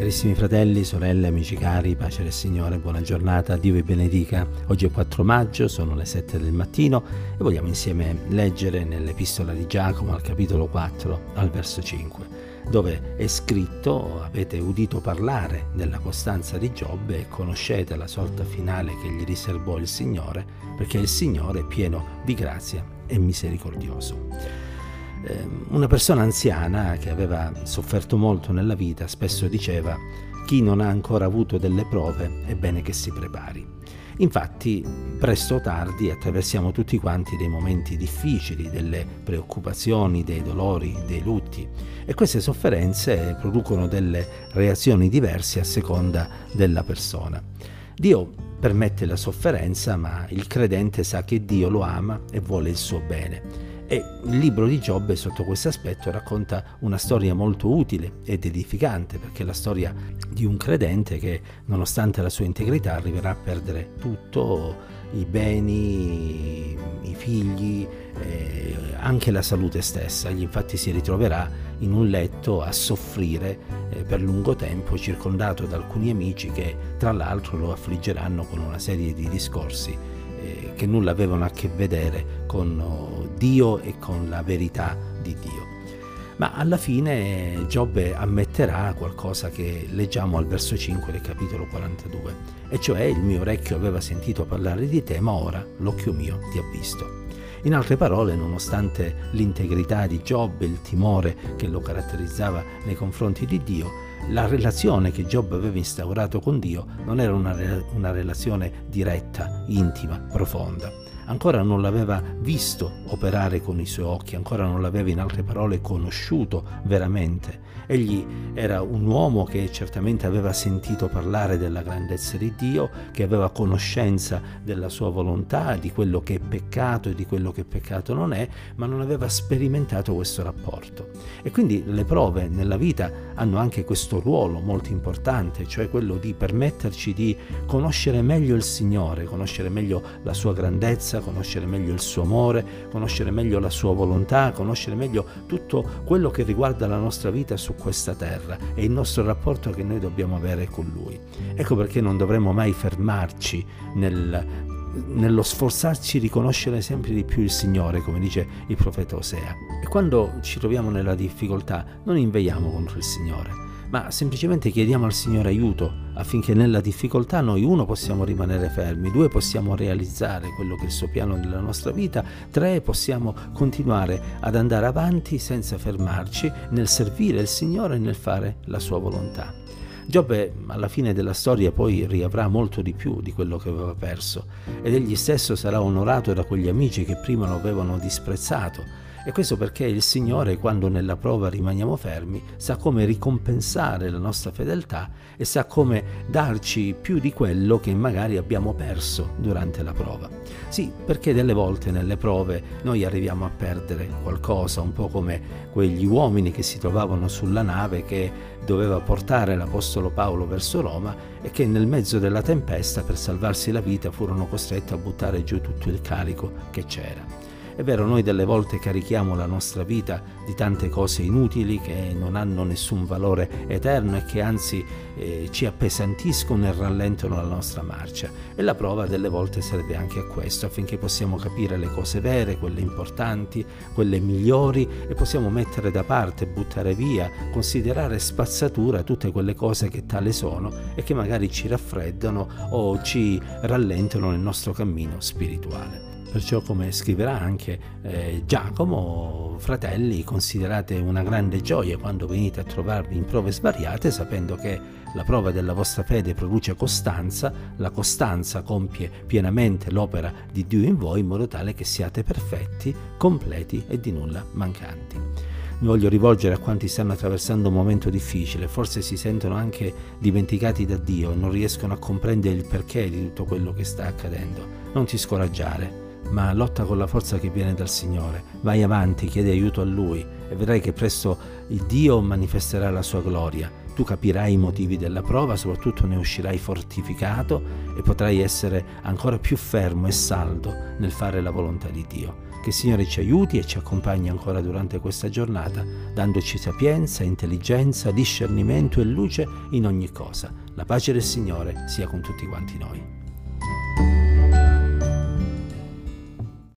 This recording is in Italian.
Carissimi fratelli, sorelle, amici cari, pace del Signore, buona giornata, Dio vi benedica. Oggi è 4 maggio, sono le 7 del mattino e vogliamo insieme leggere nell'Epistola di Giacomo al capitolo 4 al verso 5, dove è scritto, avete udito parlare della costanza di Giobbe e conoscete la sorta finale che gli riservò il Signore, perché il Signore è pieno di grazia e misericordioso. Ehm, una persona anziana che aveva sofferto molto nella vita spesso diceva chi non ha ancora avuto delle prove è bene che si prepari. Infatti, presto o tardi attraversiamo tutti quanti dei momenti difficili, delle preoccupazioni, dei dolori, dei lutti e queste sofferenze producono delle reazioni diverse a seconda della persona. Dio permette la sofferenza, ma il credente sa che Dio lo ama e vuole il suo bene e il libro di Giobbe sotto questo aspetto racconta una storia molto utile ed edificante, perché è la storia di un credente che nonostante la sua integrità arriverà a perdere tutto, i beni, i figli, eh, anche la salute stessa. Egli infatti si ritroverà in un letto a soffrire eh, per lungo tempo, circondato da alcuni amici che tra l'altro lo affliggeranno con una serie di discorsi eh, che nulla avevano a che vedere con oh, Dio e con la verità di Dio. Ma alla fine Giobbe ammetterà qualcosa che leggiamo al verso 5 del capitolo 42, e cioè il mio orecchio aveva sentito parlare di te, ma ora l'occhio mio ti ha visto. In altre parole, nonostante l'integrità di Giobbe, il timore che lo caratterizzava nei confronti di Dio, la relazione che Giobbe aveva instaurato con Dio non era una, una relazione diretta, intima, profonda. Ancora non l'aveva visto operare con i suoi occhi, ancora non l'aveva in altre parole conosciuto veramente Egli era un uomo che certamente aveva sentito parlare della grandezza di Dio, che aveva conoscenza della sua volontà, di quello che è peccato e di quello che peccato non è, ma non aveva sperimentato questo rapporto. E quindi le prove nella vita hanno anche questo ruolo molto importante, cioè quello di permetterci di conoscere meglio il Signore, conoscere meglio la sua grandezza, conoscere meglio il suo amore, conoscere meglio la sua volontà, conoscere meglio tutto quello che riguarda la nostra vita su questa terra e il nostro rapporto che noi dobbiamo avere con Lui. Ecco perché non dovremmo mai fermarci nel, nello sforzarci di conoscere sempre di più il Signore, come dice il profeta Osea. E quando ci troviamo nella difficoltà, non inveiamo contro il Signore ma semplicemente chiediamo al Signore aiuto affinché nella difficoltà noi uno possiamo rimanere fermi, due possiamo realizzare quello che è il suo piano nella nostra vita, tre possiamo continuare ad andare avanti senza fermarci nel servire il Signore e nel fare la sua volontà. Giobbe alla fine della storia poi riavrà molto di più di quello che aveva perso ed egli stesso sarà onorato da quegli amici che prima lo avevano disprezzato e questo perché il Signore, quando nella prova rimaniamo fermi, sa come ricompensare la nostra fedeltà e sa come darci più di quello che magari abbiamo perso durante la prova. Sì, perché delle volte nelle prove noi arriviamo a perdere qualcosa, un po' come quegli uomini che si trovavano sulla nave che doveva portare l'Apostolo Paolo verso Roma e che nel mezzo della tempesta per salvarsi la vita furono costretti a buttare giù tutto il carico che c'era. È vero, noi delle volte carichiamo la nostra vita di tante cose inutili che non hanno nessun valore eterno e che anzi eh, ci appesantiscono e rallentano la nostra marcia. E la prova delle volte serve anche a questo, affinché possiamo capire le cose vere, quelle importanti, quelle migliori e possiamo mettere da parte, buttare via, considerare spazzatura tutte quelle cose che tale sono e che magari ci raffreddano o ci rallentano nel nostro cammino spirituale. Perciò, come scriverà anche eh, Giacomo, fratelli, considerate una grande gioia quando venite a trovarvi in prove svariate, sapendo che la prova della vostra fede produce costanza, la costanza compie pienamente l'opera di Dio in voi, in modo tale che siate perfetti, completi e di nulla mancanti. Mi voglio rivolgere a quanti stanno attraversando un momento difficile, forse si sentono anche dimenticati da Dio, non riescono a comprendere il perché di tutto quello che sta accadendo. Non ti scoraggiare ma lotta con la forza che viene dal Signore. Vai avanti, chiedi aiuto a Lui e vedrai che presto il Dio manifesterà la sua gloria. Tu capirai i motivi della prova, soprattutto ne uscirai fortificato e potrai essere ancora più fermo e saldo nel fare la volontà di Dio. Che il Signore ci aiuti e ci accompagni ancora durante questa giornata, dandoci sapienza, intelligenza, discernimento e luce in ogni cosa. La pace del Signore sia con tutti quanti noi.